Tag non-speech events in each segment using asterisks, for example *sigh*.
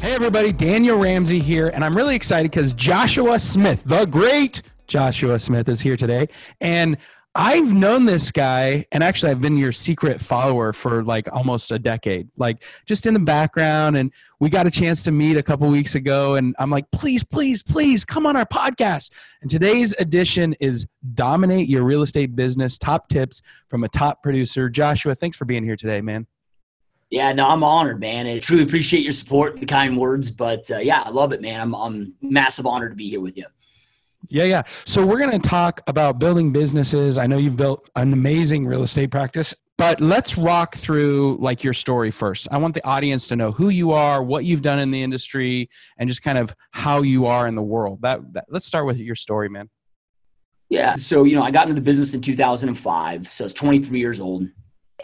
Hey, everybody, Daniel Ramsey here, and I'm really excited because Joshua Smith, the great Joshua Smith, is here today. And I've known this guy, and actually, I've been your secret follower for like almost a decade, like just in the background. And we got a chance to meet a couple weeks ago, and I'm like, please, please, please come on our podcast. And today's edition is Dominate Your Real Estate Business Top Tips from a Top Producer. Joshua, thanks for being here today, man. Yeah, no, I'm honored, man. I truly appreciate your support, the kind words. But uh, yeah, I love it, man. I'm, I'm massive honored to be here with you. Yeah, yeah. So we're going to talk about building businesses. I know you've built an amazing real estate practice, but let's rock through like your story first. I want the audience to know who you are, what you've done in the industry, and just kind of how you are in the world. That, that let's start with your story, man. Yeah. So, you know, I got into the business in 2005. So I was 23 years old.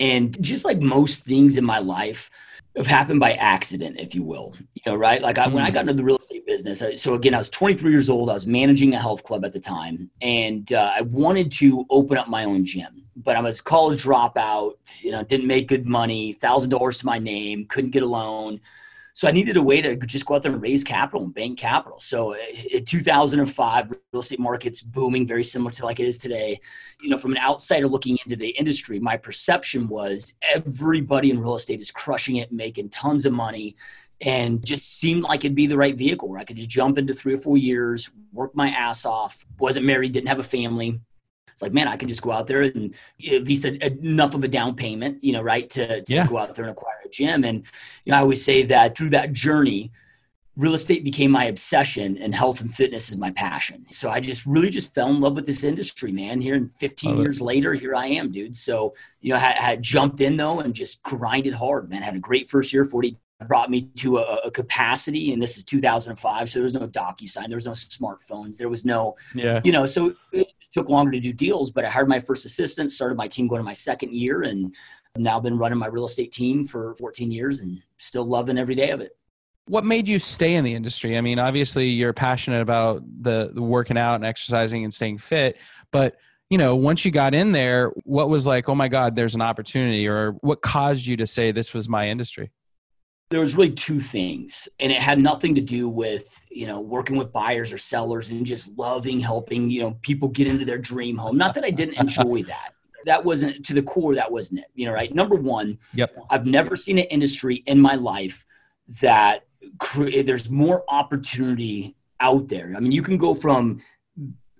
And just like most things in my life have happened by accident, if you will, you know, right? Like I, when I got into the real estate business, so again, I was 23 years old. I was managing a health club at the time, and uh, I wanted to open up my own gym. But I was college dropout, you know, didn't make good money, thousand dollars to my name, couldn't get a loan. So I needed a way to just go out there and raise capital and bank capital. So uh, in 2005, real estate markets booming, very similar to like it is today. You know, from an outsider looking into the industry, my perception was everybody in real estate is crushing it, making tons of money, and just seemed like it'd be the right vehicle where I could just jump into three or four years, work my ass off. wasn't married, didn't have a family it's like, man, I can just go out there and at least a, enough of a down payment, you know, right, to, to yeah. go out there and acquire a gym. And you know, I always say that through that journey, real estate became my obsession and health and fitness is my passion. So I just really just fell in love with this industry, man. Here in 15 years later, here I am, dude. So, you know, I had jumped in though and just grinded hard, man. Had a great first year, 40 brought me to a, a, capacity and this is 2005 so there was no DocuSign there was no smartphones there was no yeah you know so it took longer to do deals but i hired my first assistant started my team going to my second year and I've now been running my real estate team for 14 years and still loving every day of it. What made you stay in the industry? I mean obviously you're passionate about the, the working out and exercising and staying fit but you know once you got in there what was like oh my god there's an opportunity or what caused you to say this was my industry there was really two things and it had nothing to do with you know working with buyers or sellers and just loving helping you know people get into their dream home. Not that i didn't enjoy *laughs* that. That wasn't to the core that wasn't it you know right? Number one yep. I've never seen an industry in my life that cre- there's more opportunity out there. I mean you can go from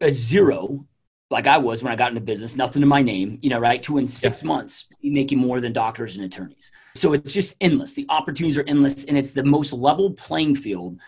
a zero like I was when I got into business, nothing to my name, you know, right? To in six yeah. months making more than doctors and attorneys. So it's just endless. The opportunities are endless, and it's the most level playing field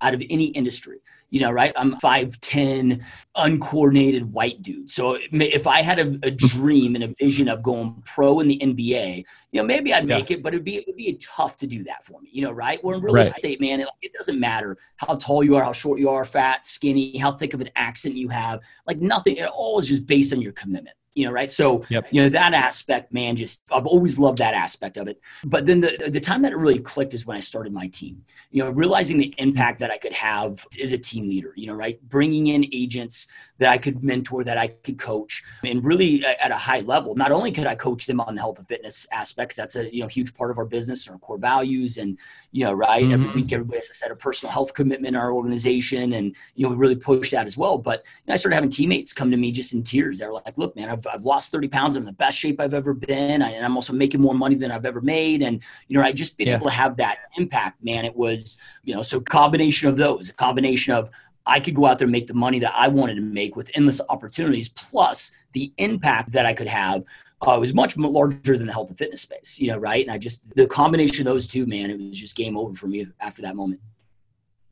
out of any industry you know, right? I'm 5'10, uncoordinated white dude. So if I had a, a, hmm. dream and a vision of going pro in the NBA, you know, maybe I'd make yeah. it, but it'd be it'd be tough to do that for me, you know, right? Where in real right. estate, man, it, it doesn't matter how tall you are, how short you are, fat, skinny, how thick of an accent you have. Like nothing, it all is just based on your commitment you know, right? So, yep. you know, that aspect, man, just I've always loved that aspect of it. But then the the time that it really clicked is when I started my team. You know, realizing the impact mm-hmm. that I could have as a team leader. You know, right? Bringing in agents that I could mentor, that I could coach, and really at a high level. Not only could I coach them on the health and fitness aspects, that's a you know huge part of our business, and our core values, and you know, right? Mm-hmm. Every week, everybody has to set a personal health commitment in our organization, and you know, we really push that as well. But you know, I started having teammates come to me just in tears. They're like, "Look, man, I've, I've lost 30 pounds. I'm in the best shape I've ever been, and I'm also making more money than I've ever made." And you know, I just being yeah. able to have that impact, man. It was you know, so combination of those, a combination of I could go out there and make the money that I wanted to make with endless opportunities, plus the impact that I could have uh, was much larger than the health and fitness space, you know, right? And I just, the combination of those two, man, it was just game over for me after that moment.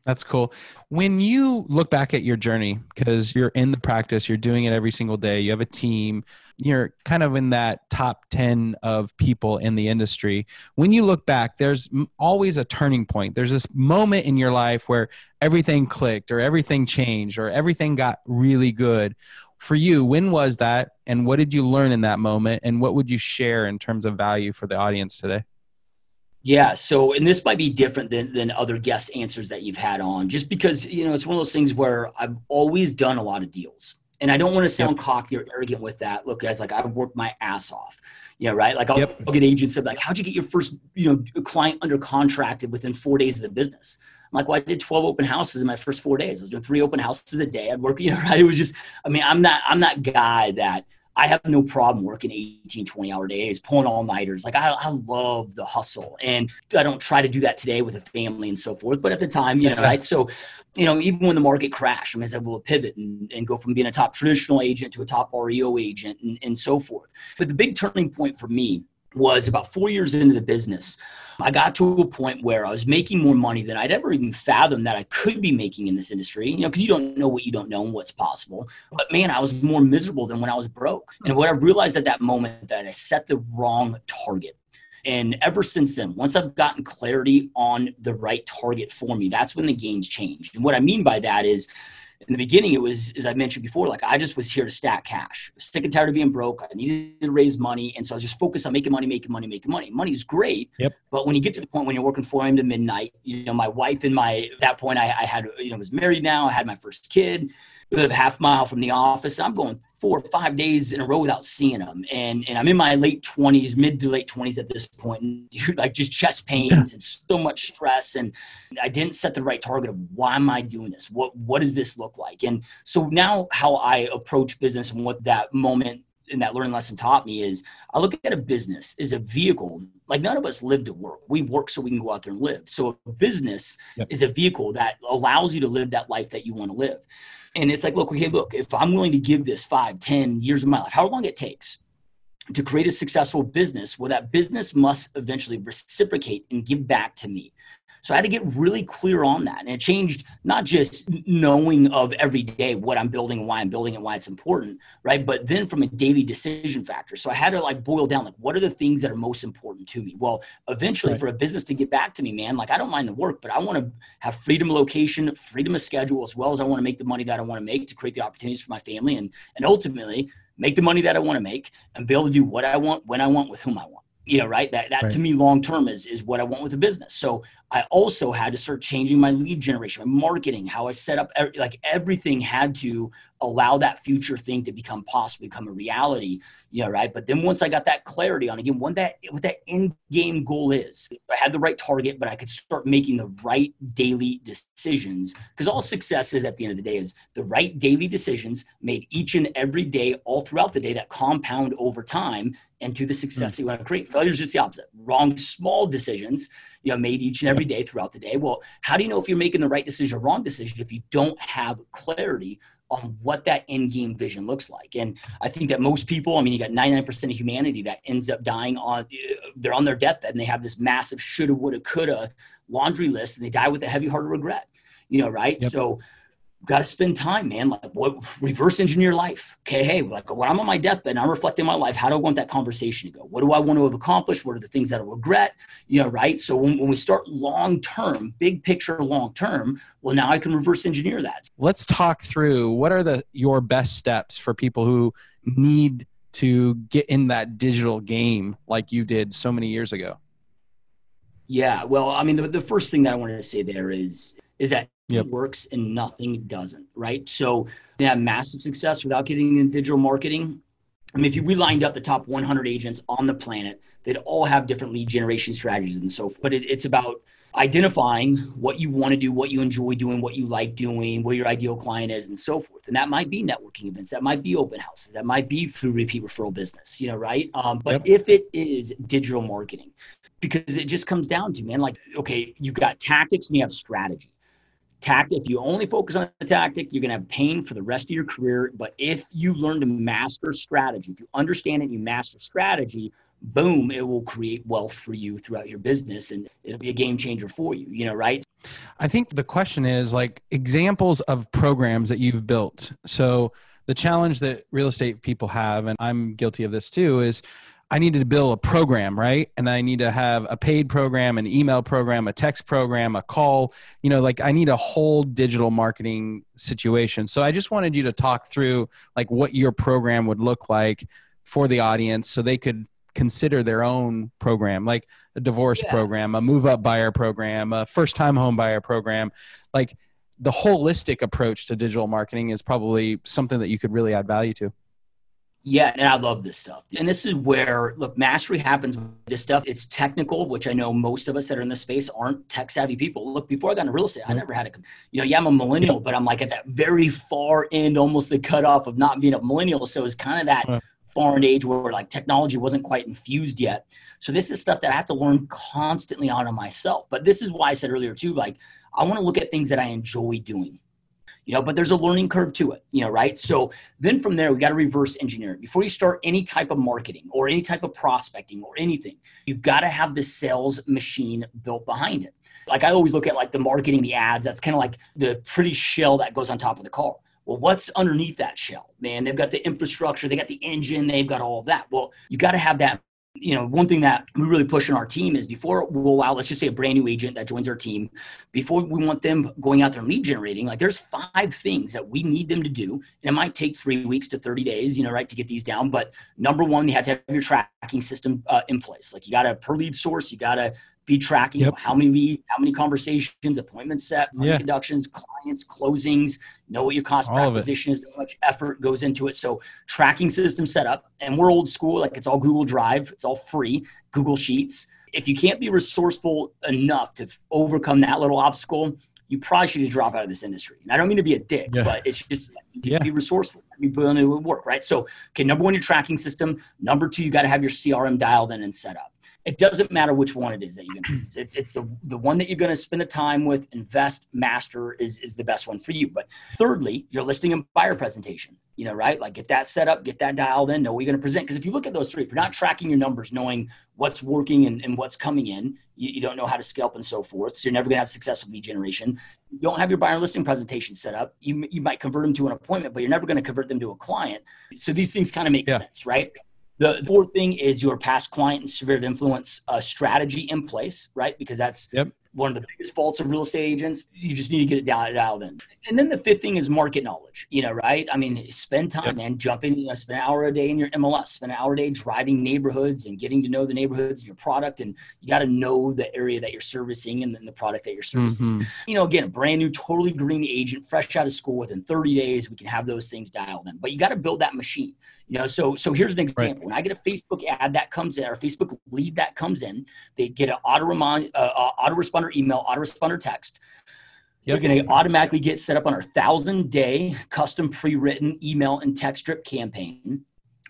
That's cool. When you look back at your journey, because you're in the practice, you're doing it every single day, you have a team, you're kind of in that top 10 of people in the industry. When you look back, there's always a turning point. There's this moment in your life where everything clicked or everything changed or everything got really good. For you, when was that? And what did you learn in that moment? And what would you share in terms of value for the audience today? Yeah. So, and this might be different than, than other guest answers that you've had on, just because, you know, it's one of those things where I've always done a lot of deals. And I don't want to sound yep. cocky or arrogant with that. Look, guys, like I've worked my ass off. You know, right? Like I'll, yep. I'll get agents of like, how'd you get your first, you know, client under contracted within four days of the business? I'm like, well, I did 12 open houses in my first four days. I was doing three open houses a day. I'd work, *laughs* you know, right? It was just, I mean, I'm not, I'm that guy that I have no problem working 18, 20 hour days, pulling all nighters. Like I, I love the hustle and I don't try to do that today with a family and so forth. But at the time, you know, *laughs* right. So, you know, even when the market crashed, I mean, I was able to pivot and, and go from being a top traditional agent to a top REO agent and, and so forth. But the big turning point for me was about four years into the business. I got to a point where I was making more money than I'd ever even fathomed that I could be making in this industry, you know, because you don't know what you don't know and what's possible. But man, I was more miserable than when I was broke. And what I realized at that moment that I set the wrong target. And ever since then, once I've gotten clarity on the right target for me, that's when the game's changed. And what I mean by that is in the beginning, it was, as I mentioned before, like I just was here to stack cash. Sick and tired of being broke. I needed to raise money. And so I was just focused on making money, making money, making money. Money is great. Yep. But when you get to the point when you're working 4 a.m. to midnight, you know, my wife and my, at that point I, I had, you know, was married now. I had my first kid live half mile from the office. I'm going four or five days in a row without seeing them. And, and I'm in my late 20s, mid to late 20s at this point, and dude, like just chest pains and so much stress. And I didn't set the right target of why am I doing this? What, what does this look like? And so now how I approach business and what that moment and that learning lesson taught me is I look at a business as a vehicle. Like none of us live to work. We work so we can go out there and live. So a business yep. is a vehicle that allows you to live that life that you want to live. And it's like, look, okay, look, if I'm willing to give this five, ten years of my life, how long it takes to create a successful business, well, that business must eventually reciprocate and give back to me. So I had to get really clear on that. And it changed not just knowing of every day what I'm building and why I'm building and why it's important, right? But then from a daily decision factor. So I had to like boil down like what are the things that are most important to me? Well, eventually right. for a business to get back to me, man, like I don't mind the work, but I want to have freedom of location, freedom of schedule, as well as I want to make the money that I want to make to create the opportunities for my family and and ultimately make the money that I want to make and be able to do what I want, when I want, with whom I want you know right that that right. to me long term is is what i want with a business so i also had to start changing my lead generation my marketing how i set up like everything had to allow that future thing to become possible become a reality you know right but then once i got that clarity on again what that what that end game goal is i had the right target but i could start making the right daily decisions because all success is at the end of the day is the right daily decisions made each and every day all throughout the day that compound over time and to the success mm. you want to create. Failure is just the opposite. Wrong small decisions, you know, made each and every day throughout the day. Well, how do you know if you're making the right decision or wrong decision if you don't have clarity on what that end game vision looks like? And I think that most people, I mean, you got 99% of humanity that ends up dying on, they're on their deathbed and they have this massive shoulda, woulda, coulda laundry list and they die with a heavy heart of regret, you know, right? Yep. So, got to spend time, man. Like what reverse engineer life. Okay, hey, like when I'm on my deathbed and I'm reflecting my life, how do I want that conversation to go? What do I want to have accomplished? What are the things that I regret? You know, right? So when, when we start long term, big picture, long term, well, now I can reverse engineer that. Let's talk through what are the your best steps for people who need to get in that digital game like you did so many years ago. Yeah, well, I mean, the, the first thing that I wanted to say there is is that yep. works and nothing doesn't, right? So they have massive success without getting in digital marketing. I mean, if you, we lined up the top 100 agents on the planet, they'd all have different lead generation strategies and so forth. But it, it's about identifying what you want to do, what you enjoy doing, what you like doing, where your ideal client is, and so forth. And that might be networking events, that might be open houses, that might be through repeat referral business, you know, right? Um, but yep. if it is digital marketing, because it just comes down to, man, like, okay, you've got tactics and you have strategy tactic if you only focus on the tactic you're going to have pain for the rest of your career. But if you learn to master strategy if you understand it you master strategy boom it will create wealth for you throughout your business and it'll be a game changer for you you know right? I think the question is like examples of programs that you've built. So the challenge that real estate people have and i'm guilty of this too is I needed to build a program, right? And I need to have a paid program, an email program, a text program, a call. You know, like I need a whole digital marketing situation. So I just wanted you to talk through like what your program would look like for the audience so they could consider their own program, like a divorce yeah. program, a move up buyer program, a first time home buyer program. Like the holistic approach to digital marketing is probably something that you could really add value to. Yeah, and I love this stuff. And this is where look, mastery happens with this stuff. It's technical, which I know most of us that are in the space aren't tech savvy people. Look, before I got into real estate, I mm-hmm. never had a you know, yeah, I'm a millennial, but I'm like at that very far end, almost the cutoff of not being a millennial. So it's kind of that foreign age where like technology wasn't quite infused yet. So this is stuff that I have to learn constantly on myself. But this is why I said earlier too, like I want to look at things that I enjoy doing you know but there's a learning curve to it you know right? So then from there we got to reverse engineer it. before you start any type of marketing or any type of prospecting or anything you've got to have the sales machine built behind it. Like i always look at like the marketing the ads that's kind of like the pretty shell that goes on top of the car. Well what's underneath that shell man? They've got the infrastructure they got the engine they've got all of that. Well you got to have that you know, one thing that we really push in our team is before we'll allow, let's just say a brand new agent that joins our team, before we want them going out there and lead generating, like there's five things that we need them to do. And it might take three weeks to 30 days, you know, right, to get these down. But number one, you have to have your tracking system uh, in place. Like you got a per lead source, you got to be tracking yep. how many lead, how many conversations, appointments set, yeah. conductions, clients, closings, know what your cost per acquisition is, how much effort goes into it. So tracking system set up, and we're old school, like it's all Google Drive, it's all free, Google Sheets. If you can't be resourceful enough to overcome that little obstacle, you probably should just drop out of this industry. And I don't mean to be a dick, yeah. but it's just yeah. be resourceful. You Be willing to work, right? So, okay, number one, your tracking system. Number two, you got to have your CRM dialed in and set up it doesn't matter which one it is that you're going to use. It's, it's the, the one that you're going to spend the time with, invest, master is, is the best one for you. But thirdly, your listing and buyer presentation, you know, right? Like get that set up, get that dialed in, know what you're going to present. Because if you look at those three, if you're not tracking your numbers, knowing what's working and, and what's coming in, you, you don't know how to scalp and so forth. So you're never going to have successful lead generation. You don't have your buyer listing presentation set up. You, you might convert them to an appointment, but you're never going to convert them to a client. So these things kind of make yeah. sense, right? The fourth thing is your past client and sphere of influence uh, strategy in place, right? Because that's yep one of the biggest faults of real estate agents. You just need to get it dialed, dialed in. And then the fifth thing is market knowledge, you know, right? I mean, spend time, yep. man, jump in, you know, spend an hour a day in your MLS, spend an hour a day driving neighborhoods and getting to know the neighborhoods, your product, and you got to know the area that you're servicing and then the product that you're servicing. Mm-hmm. You know, again, a brand new, totally green agent, fresh out of school within 30 days, we can have those things dialed in. But you got to build that machine. You know, so so here's an example. Right. When I get a Facebook ad that comes in, or Facebook lead that comes in, they get an auto remind, uh, uh, autoresponder email, autoresponder text. Yep. We're going to automatically get set up on our thousand day custom pre-written email and text drip campaign.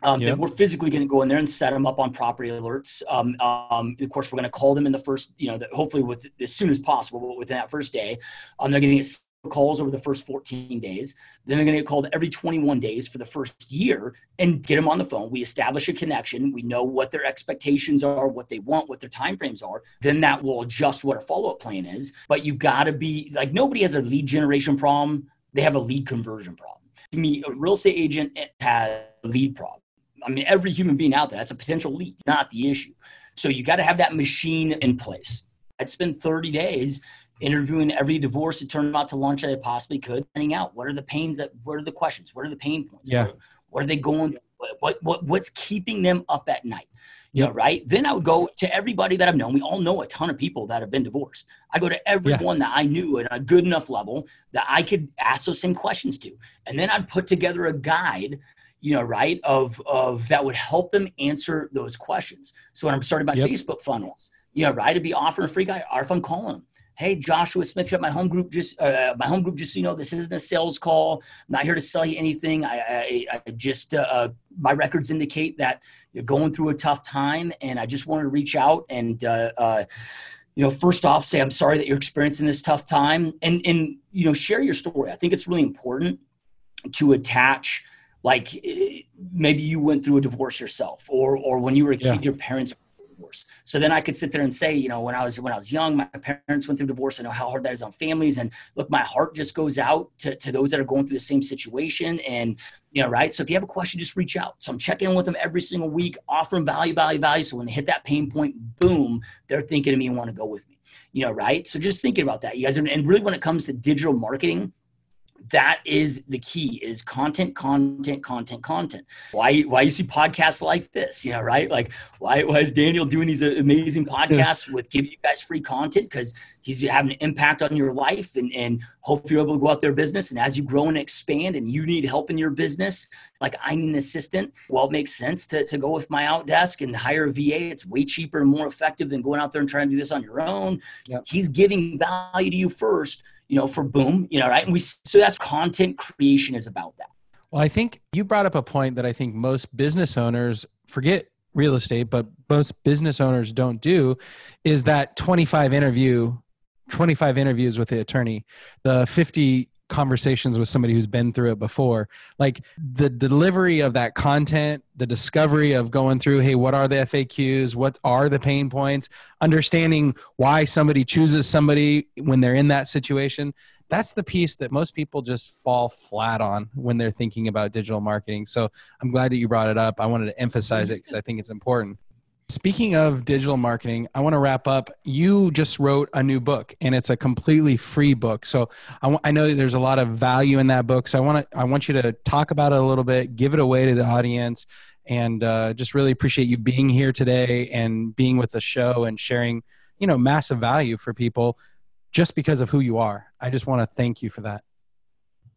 Um, yep. we're physically going to go in there and set them up on property alerts. Um, um, of course, we're going to call them in the first, you know, the, hopefully with as soon as possible, but within that first day. Um, they're going to get calls over the first 14 days. Then they're going to get called every 21 days for the first year and get them on the phone. We establish a connection. We know what their expectations are, what they want, what their timeframes are. Then that will adjust what a follow up plan is. But you got to be like nobody has a lead generation problem. They have a lead conversion problem. To me, a real estate agent has a lead problem. I mean, every human being out there, that's a potential lead, not the issue. So you got to have that machine in place. I'd spend 30 days interviewing every divorce attorney out to lunch that I possibly could, finding out what are the pains that, what are the questions, what are the pain points, yeah. what, what are they going, what, what, what's keeping them up at night, you know, right? Then I would go to everybody that I've known. We all know a ton of people that have been divorced. I go to everyone yeah. that I knew at a good enough level that I could ask those same questions to, and then I'd put together a guide you know, right, of of that would help them answer those questions. So when I'm starting my yep. Facebook funnels, you know, right, to be offering a free guide, or if I'm calling them, hey joshua smith here at my home group just uh, my home group just so you know this isn't a sales call. I'm not here to sell you anything. I, I, I just uh, uh, my records indicate that you're going through a tough time and i just wanted to reach out and uh, uh, you know first off say i'm sorry that you're experiencing this tough time and and you know share your story. I think it's really important to attach like eh, maybe you went through a divorce yourself or or when you were a kid yeah. your parents divorce. So then I could sit there and say, you know, when I was when I was young, my parents went through divorce. I know how hard that is on families. And look, my heart just goes out to, to those that are going through the same situation. And you know, right. So if you have a question, just reach out. So I'm checking in with them every single week, offering value, value, value. So when they hit that pain point, boom, they're thinking of me and want to go with me. You know, right. So just thinking about that, you guys. And really, when it comes to digital marketing that is the key is content content content content. Why why you see podcasts like this you know right? Like why, why is daniel doing these amazing podcasts with giving you guys free content? Because he's having an impact on your life and, and hope you're able to go out there business. And as you grow and expand and you need help in your business like i need an assistant. Well it makes sense to, to go with MyOutDesk and hire a va it's way cheaper and more effective than going out there and trying to do this on your own. He's giving value to you first you know, for boom, you know, right? And we so that's content creation is about that. Well, I think you brought up a point that I think most business owners forget real estate, but most business owners don't do is that 25 interview 25 interviews with the attorney, the 50 conversations with somebody who's been through it before like the delivery of that content the discovery of going through hey what are the faqs what are the pain points? Understanding why somebody chooses somebody when they're in that situation that's the piece that most people just fall flat on when they're thinking about digital marketing. So i'm glad that you brought it up. I wanted to emphasize it because i think it's important Speaking of digital marketing, I want to wrap up. You just wrote a new book, and it's a completely free book. So I, w- I know there's a lot of value in that book. So I want to I want you to talk about it a little bit, give it away to the audience, and uh, just really appreciate you being here today and being with the show and sharing, you know, massive value for people just because of who you are. I just want to thank you for that.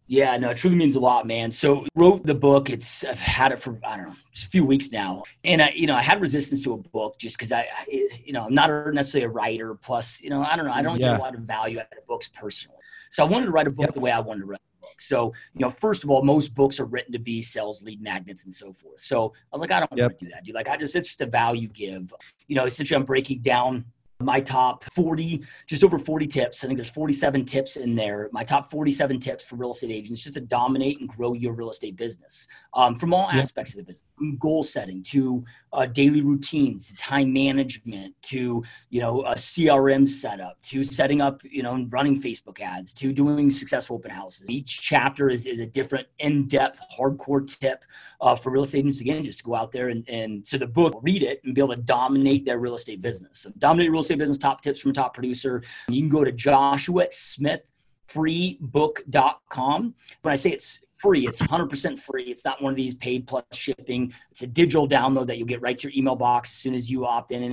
Yeah, no, it truly means a lot, man. So wrote the book. It's I've had it for I don't know, just a few weeks now, and I, you know, I had resistance to a book just because I, you know, I'm not necessarily a writer. Plus, you know, I don't know, I don't yeah. get a lot of value out of books personally. So I wanted to write a book yep. the way I wanted to write a book. So you know, first of all, most books are written to be sales lead magnets and so forth. So I was like, I don't yep. want to do that, dude. Like, I just it's just a value give. You know, essentially, I'm breaking down my top 40, just over 40 tips. I think there's 47 tips in there. My top 47 tips for real estate agents just to dominate and grow your real estate business um, from all aspects of the business, from goal setting to uh, daily routines, to time management, to you know a CRM setup, to setting up you know running Facebook ads, to doing successful open houses. Each chapter is, is a different in-depth, hardcore tip uh, for real estate agents again, just to go out there and, and so the book, read it and be able to dominate their real estate business. So dominate real estate business, top tips from a top producer. You can go to Joshua Smith freebook.com. When I say it's free, it's 100% free. It's not one of these paid plus shipping. It's a digital download that you'll get right to your email box as soon as you opt in.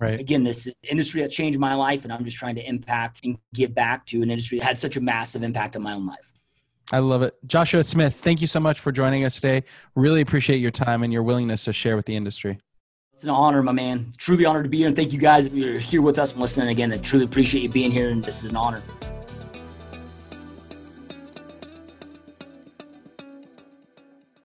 Right. Again, this industry that's changed my life, and I'm just trying to impact and give back to an industry that had such a massive impact on my own life. I love it. Joshua Smith, thank you so much for joining us today. Really appreciate your time and your willingness to share with the industry. It's an honor, my man. Truly honored to be here. And thank you guys if you're here with us and listening again. I truly appreciate you being here. And this is an honor.